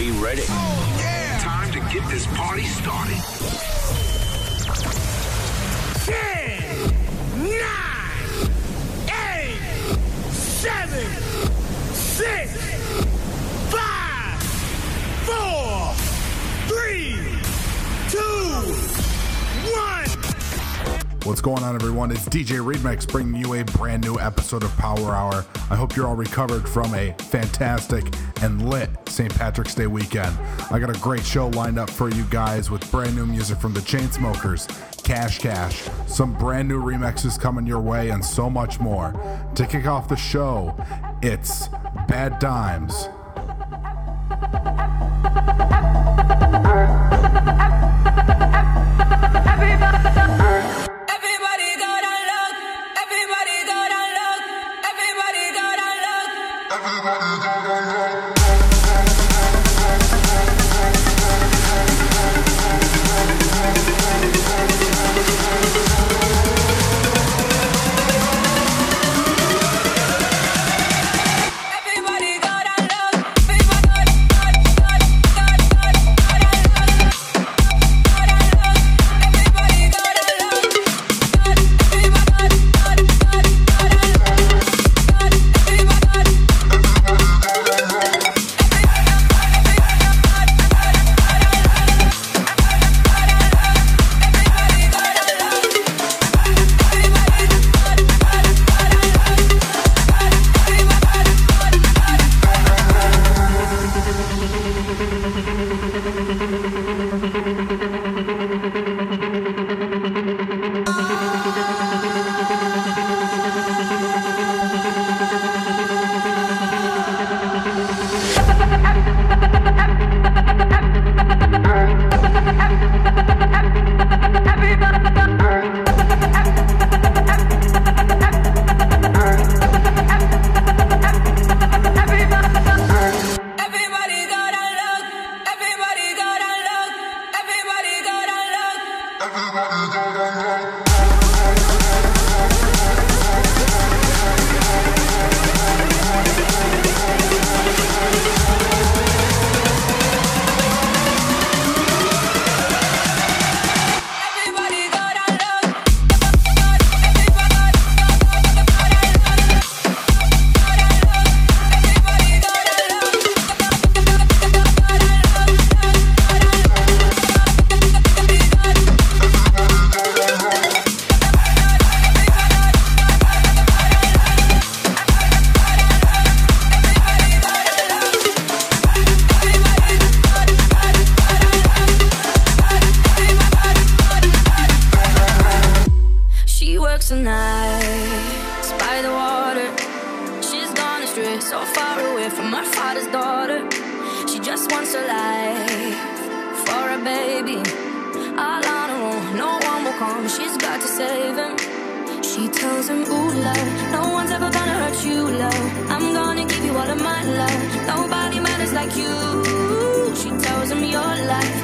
we ready? Oh, yeah. Time to get this party started. 10, 9, 8, 7, 6, 5, 4, What's going on, everyone? It's DJ Remix bringing you a brand new episode of Power Hour. I hope you're all recovered from a fantastic and lit St. Patrick's Day weekend. I got a great show lined up for you guys with brand new music from the Chainsmokers, Cash Cash, some brand new remixes coming your way, and so much more. To kick off the show, it's Bad Dimes. Him,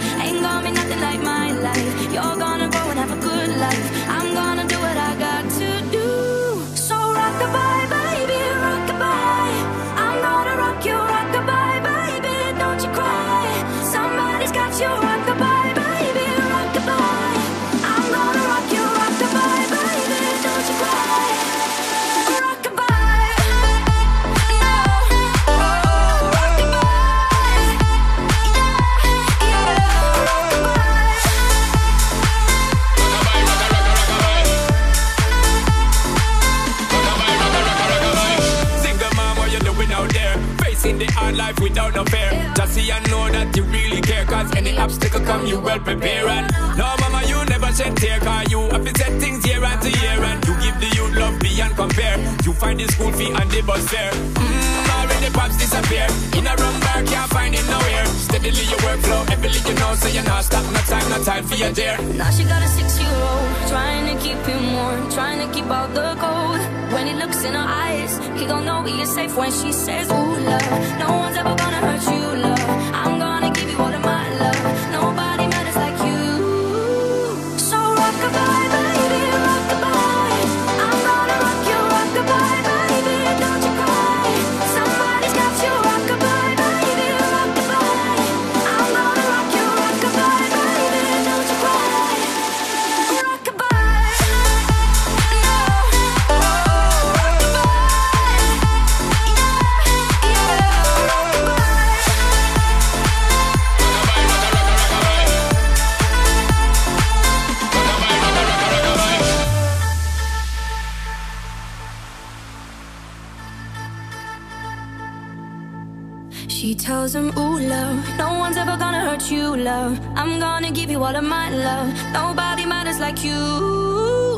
any obstacle come, you well prepare. And no, mama, you never shed tear. Cause you have to set things year after year. And you give the youth love beyond compare. You find the school fee and the bus fare. Mmm, already pops disappear. In a run bar, can't find it nowhere. Steadily your workflow, everything you know, so you're not stop. No time, no time for your dare. Now she got a six-year-old, trying to keep him warm, trying to keep out the cold. When he looks in her eyes, he gon' know he is safe when she says, Ooh, love, no one's ever gonna hurt you, love. some ooh love. No one's ever gonna hurt you, love. I'm gonna give you all of my love. Nobody matters like you.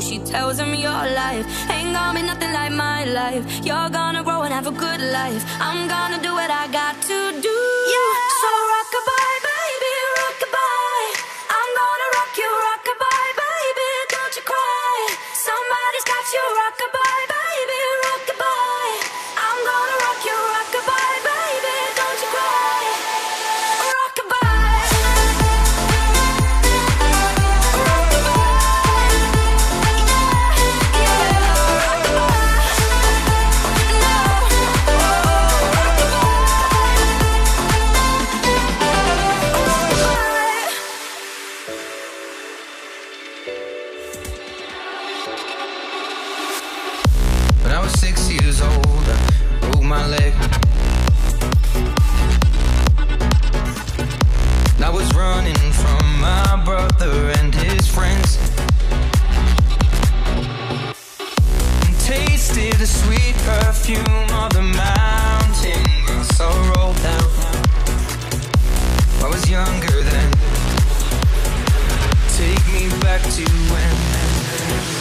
She tells him your life ain't gonna be nothing like my life. You're gonna grow and have a good life. I'm gonna do what I got to do. Yeah, so rockabye. back to when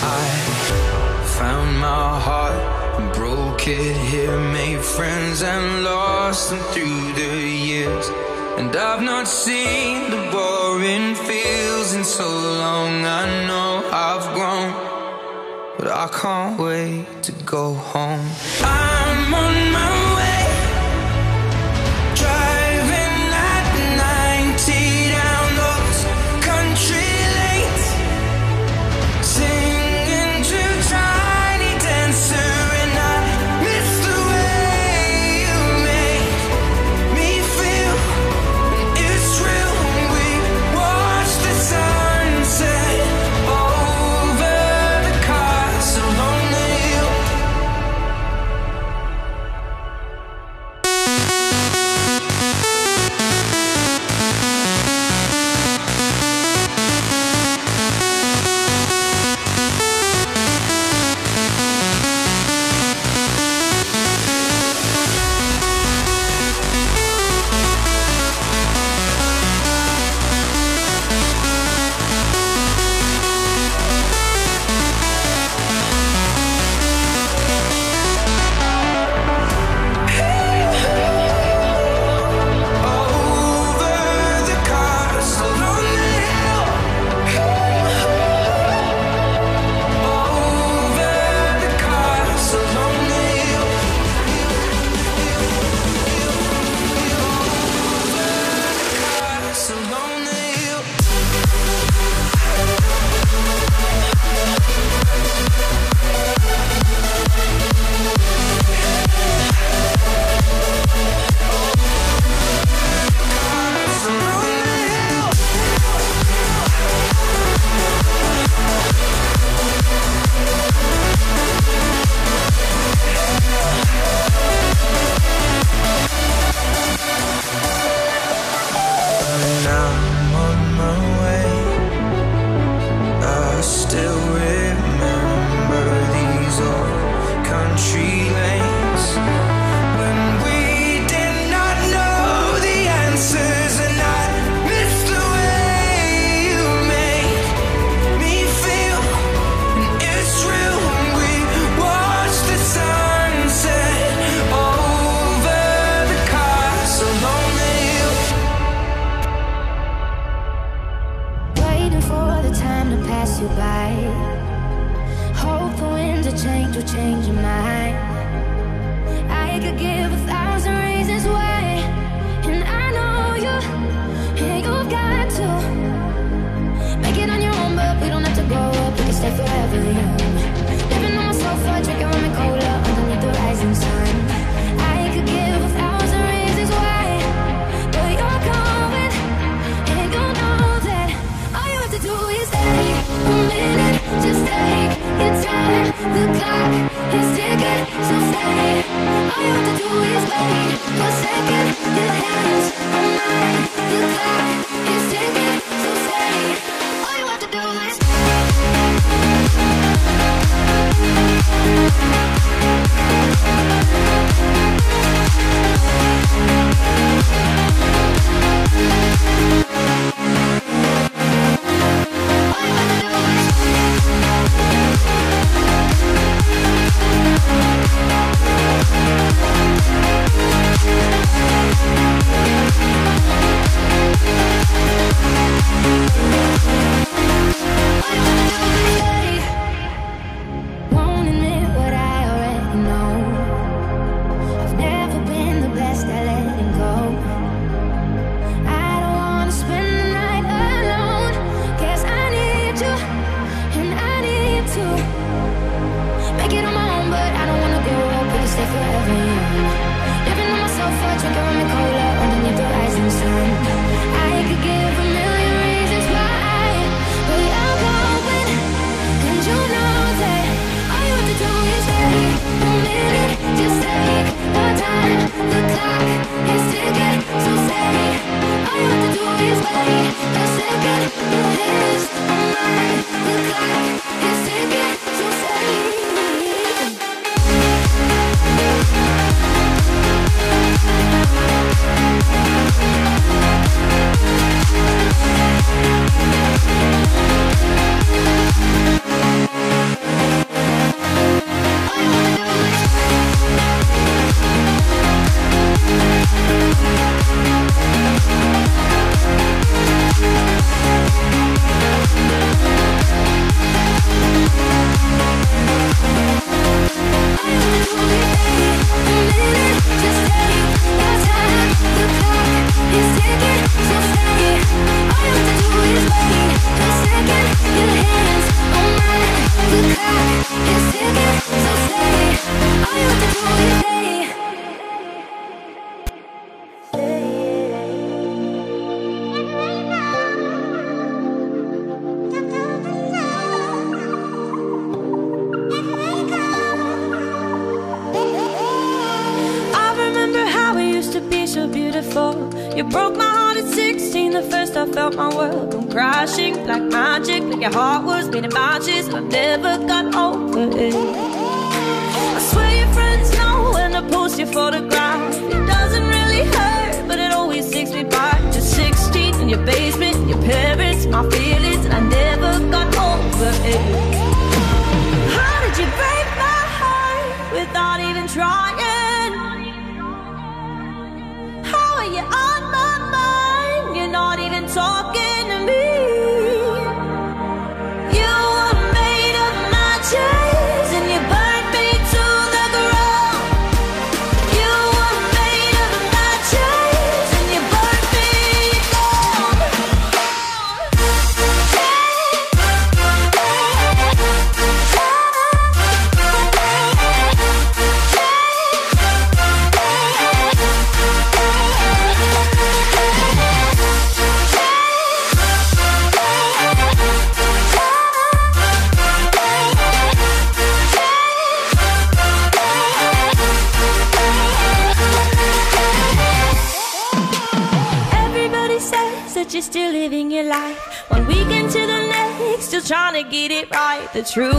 I found my heart broke it here, made friends and lost them through the years. And I've not seen the boring fields in so long. I know I've grown, but I can't wait to go home. I'm on.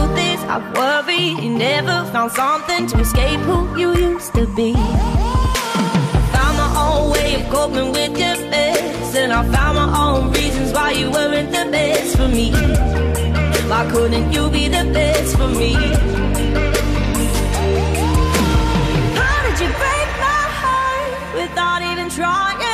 truth is, I worry you never found something to escape who you used to be. I found my own way of coping with your best, and I found my own reasons why you weren't the best for me. Why couldn't you be the best for me? How did you break my heart without even trying?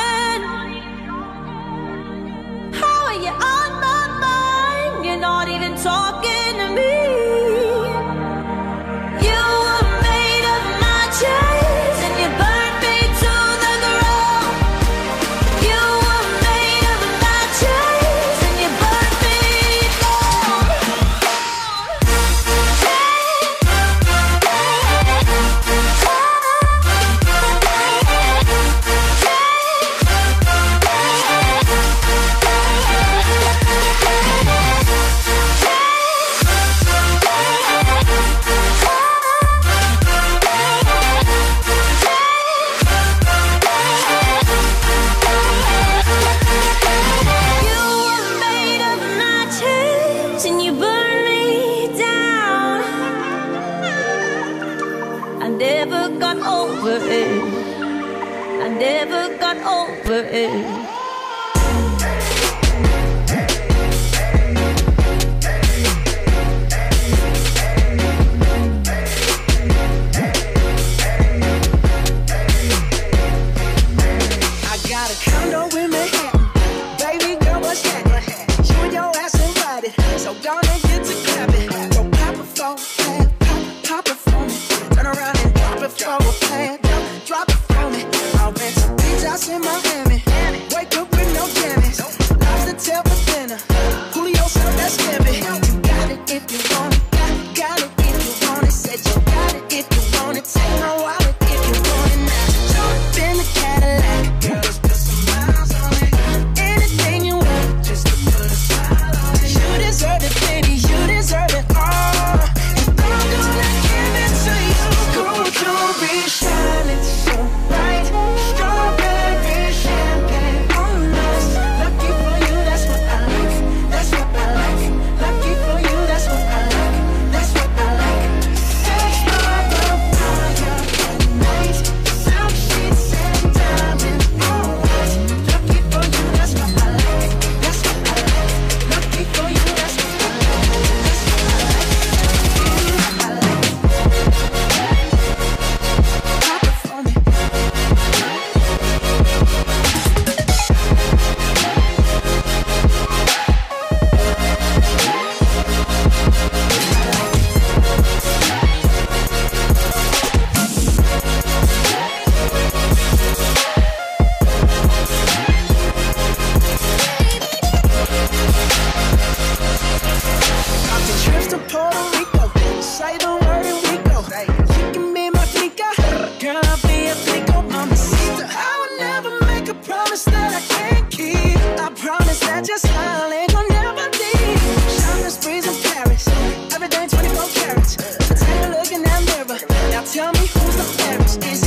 Tell me who's the fairest? Is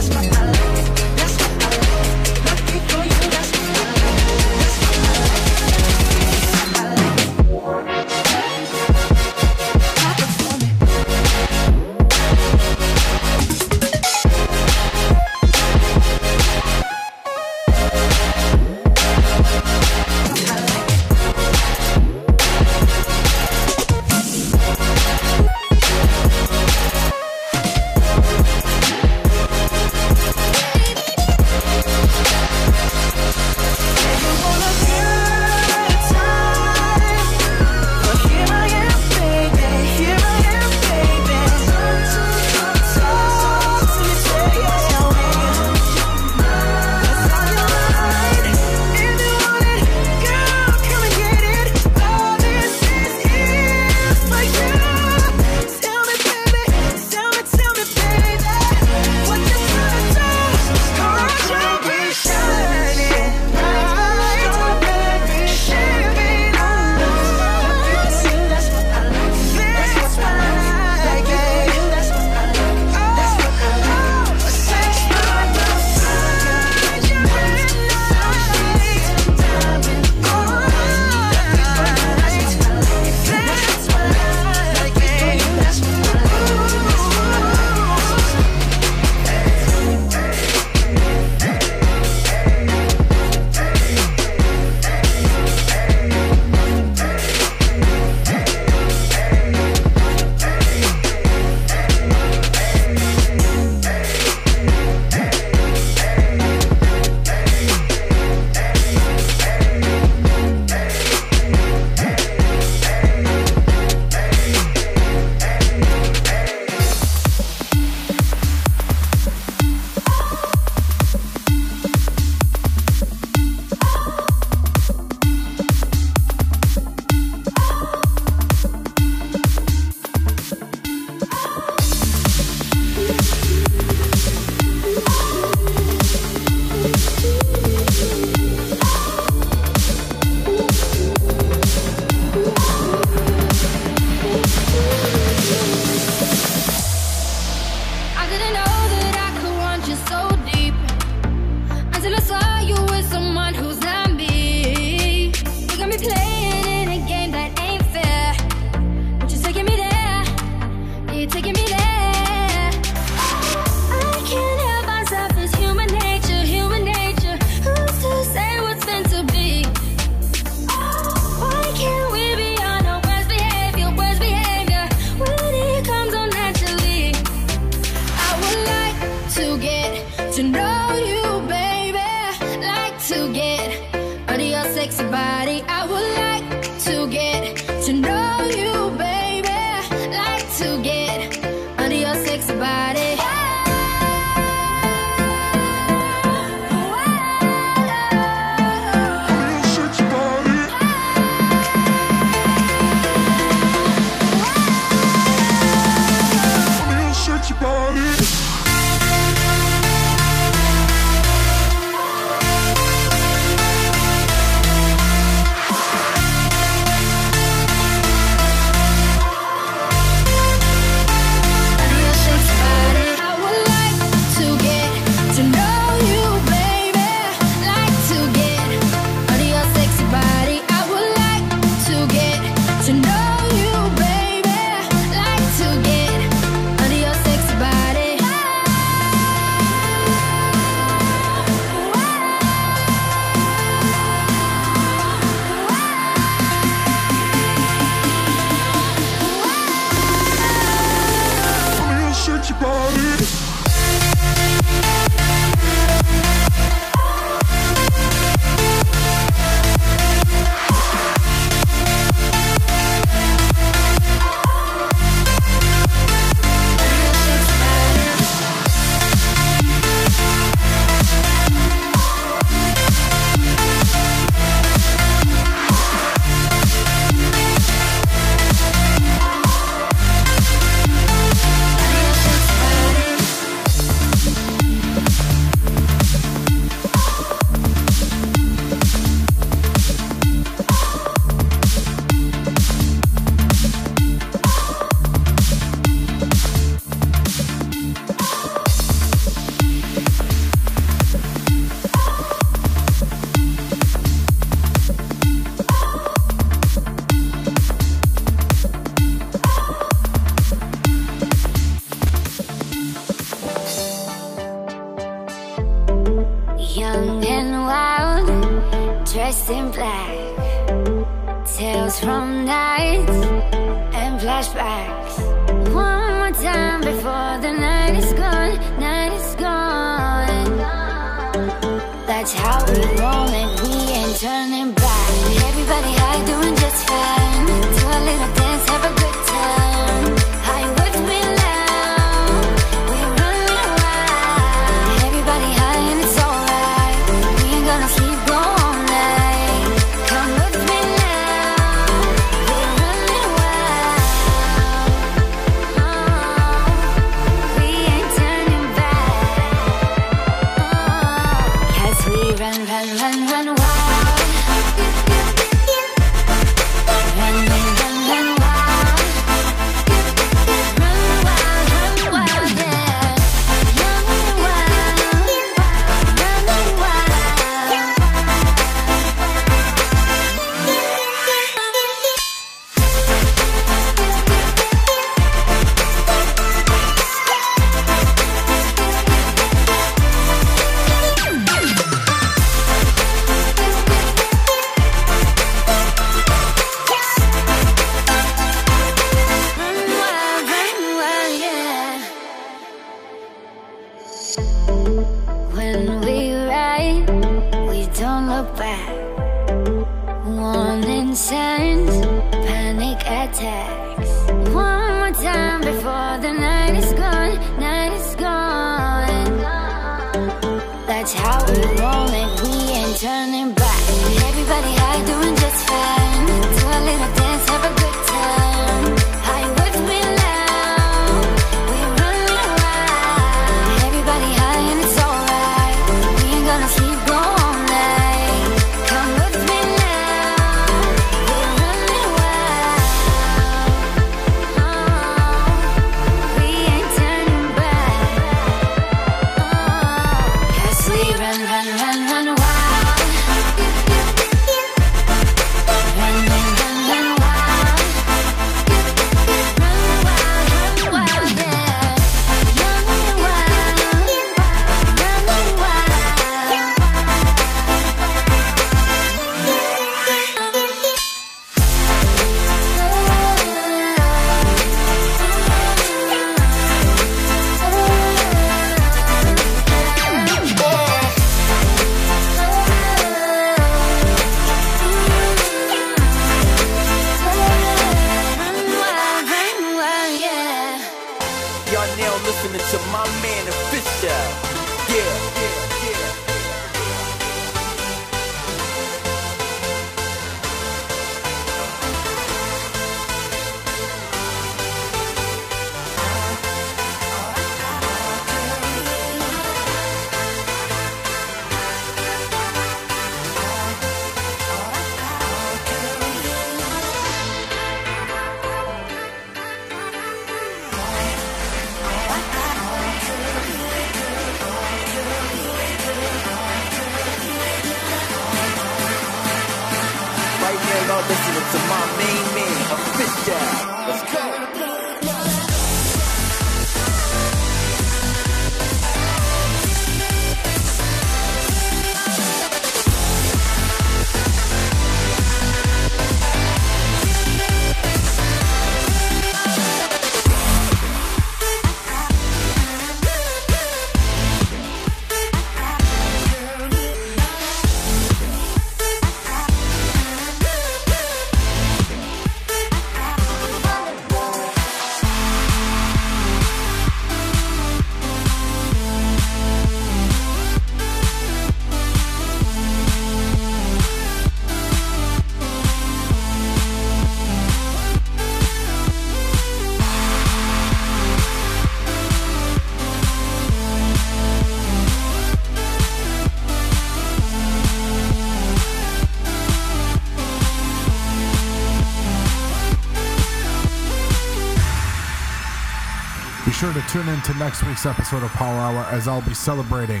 sure to tune in to next week's episode of Power Hour as I'll be celebrating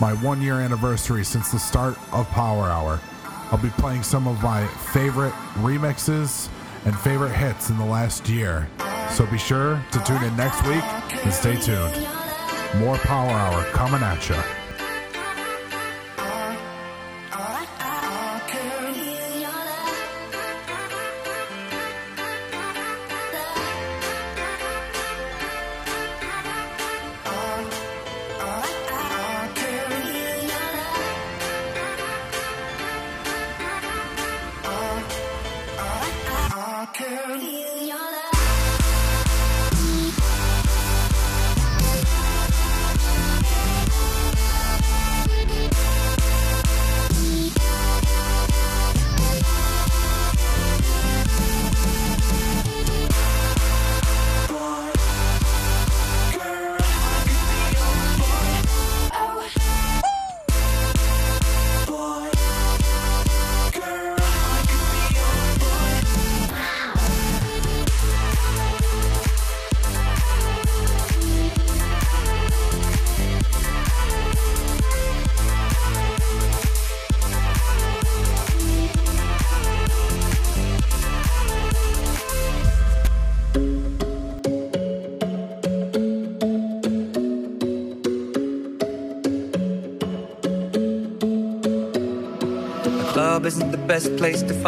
my one year anniversary since the start of Power Hour. I'll be playing some of my favorite remixes and favorite hits in the last year. So be sure to tune in next week and stay tuned. More Power Hour coming at you.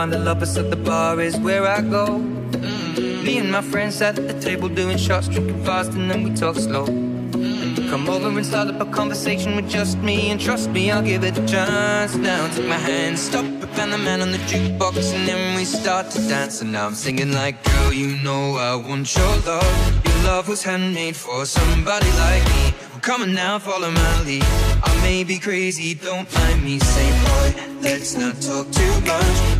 Find a lover, so the bar is where I go. Mm. Me and my friends at the table doing shots, drinking fast, and then we talk slow. You come over and start up a conversation with just me, and trust me, I'll give it a chance. Now take my hand, stop it, and the man on the jukebox, and then we start to dance. And now I'm singing like, girl, you know I want your love. Your love was handmade for somebody like me. Come on now, follow my lead. I may be crazy, don't mind me. Say, boy, let's not talk too much.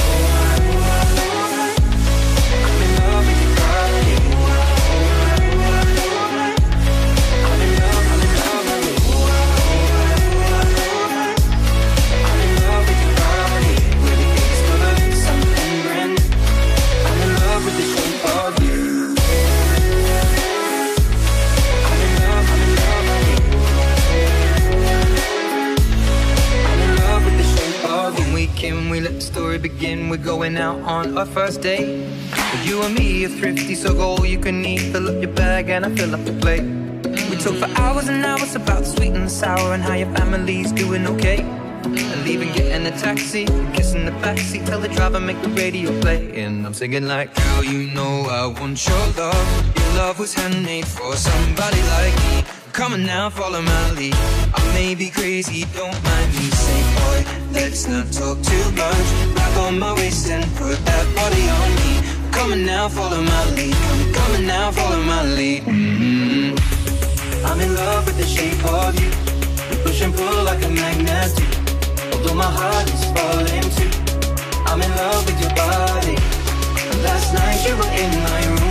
We let the story begin. We're going out on our first date. You and me are thrifty, so go all you can eat. Fill up your bag and I fill up the plate. We talk for hours and hours about the sweet and the sour and how your family's doing okay. And leaving, getting a taxi, kissing the backseat, tell the driver make the radio play. And I'm singing like, girl, you know I want your love. Your love was handmade for somebody like me. Come on now, follow my lead. I may be crazy, don't mind me. Say, boy, let's not talk too much. Grab on my waist and put that body on me. Come on now, follow my lead. Come, on now, follow my lead. Mm. I'm in love with the shape of you. We push and pull like a magnet do. Although my heart is falling too. I'm in love with your body. Last night you were in my room.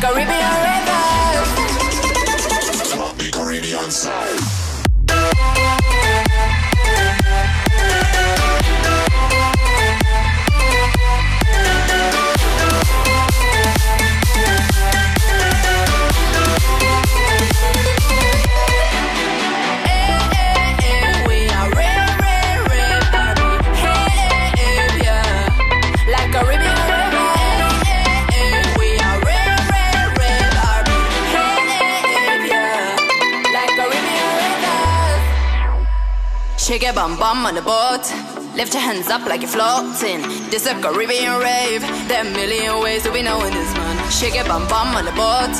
Caribbean. Shake your bum bum on the boat. Lift your hands up like you're floating. This a Caribbean rave. There are a million ways to be knowing this man. Shake it bum bum on the boat.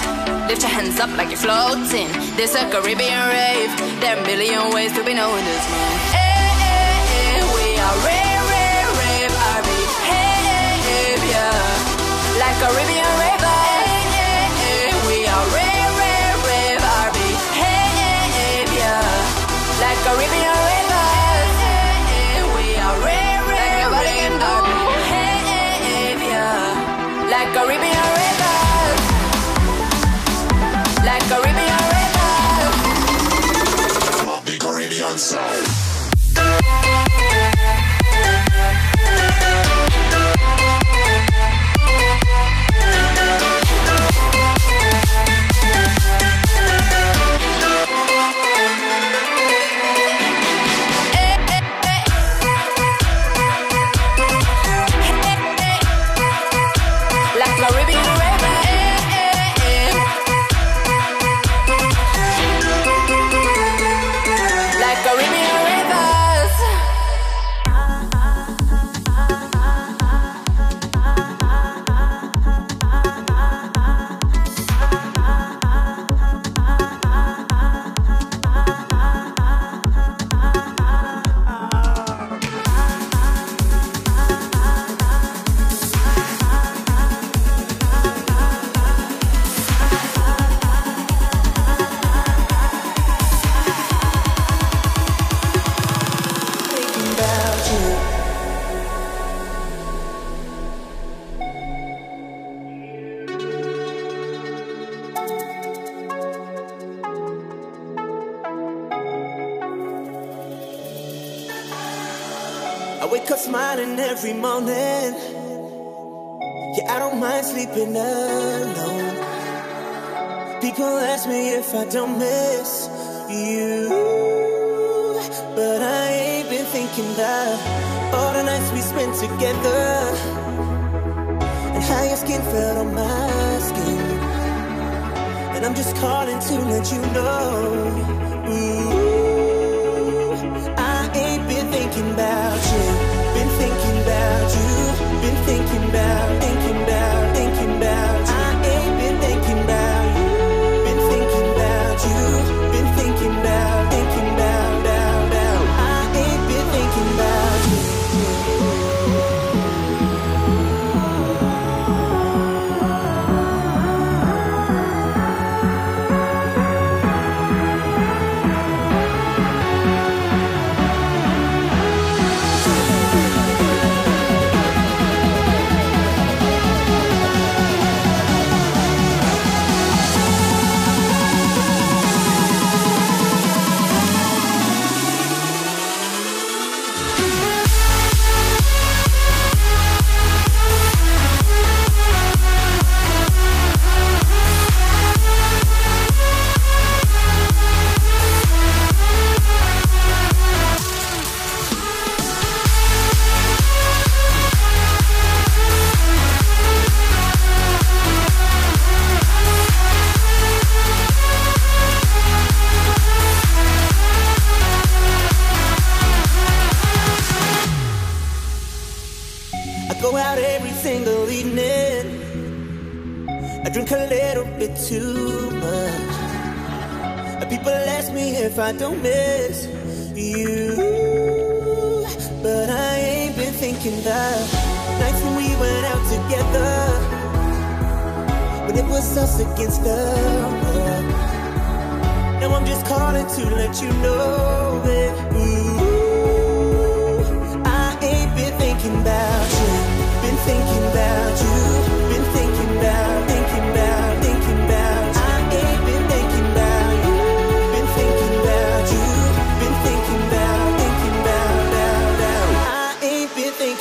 Lift your hands up like you're floating. This a Caribbean rave. There are a million ways to be knowing this man. Hey, hey, hey, we are rave, rave, rave, I be hey, yeah. Like Caribbean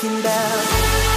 about.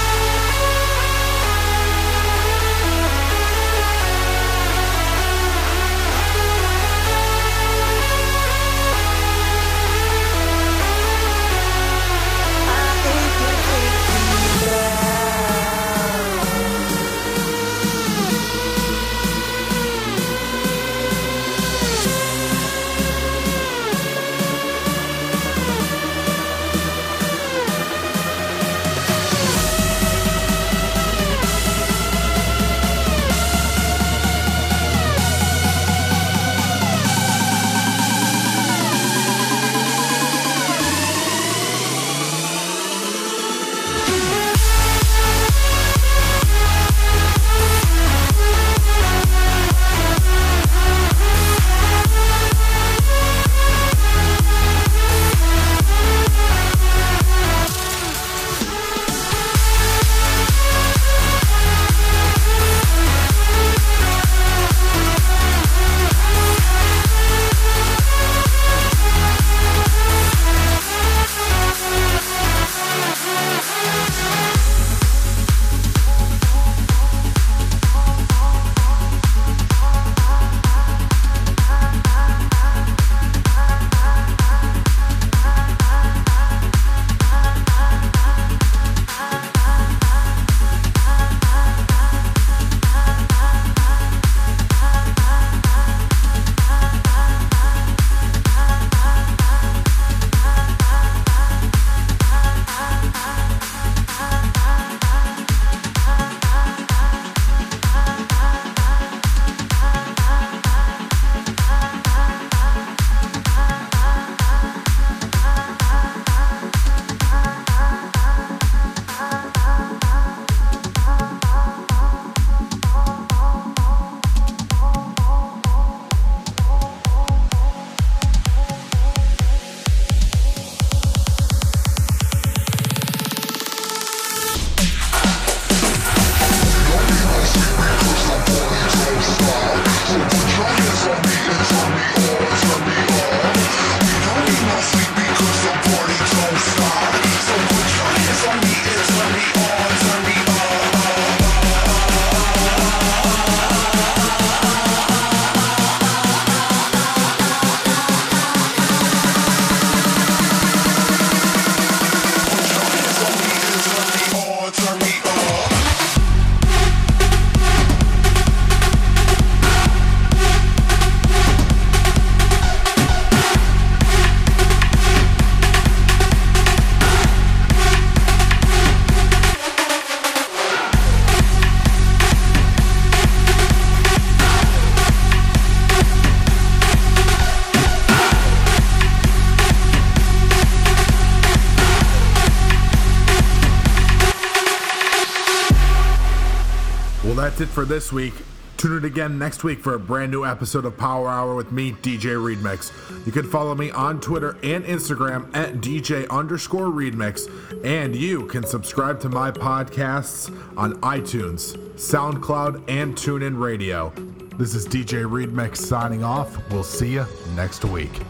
That's it for this week. Tune in again next week for a brand new episode of Power Hour with me, DJ Readmix. You can follow me on Twitter and Instagram at DJ underscore Readmix, and you can subscribe to my podcasts on iTunes, SoundCloud, and TuneIn Radio. This is DJ Readmix signing off. We'll see you next week.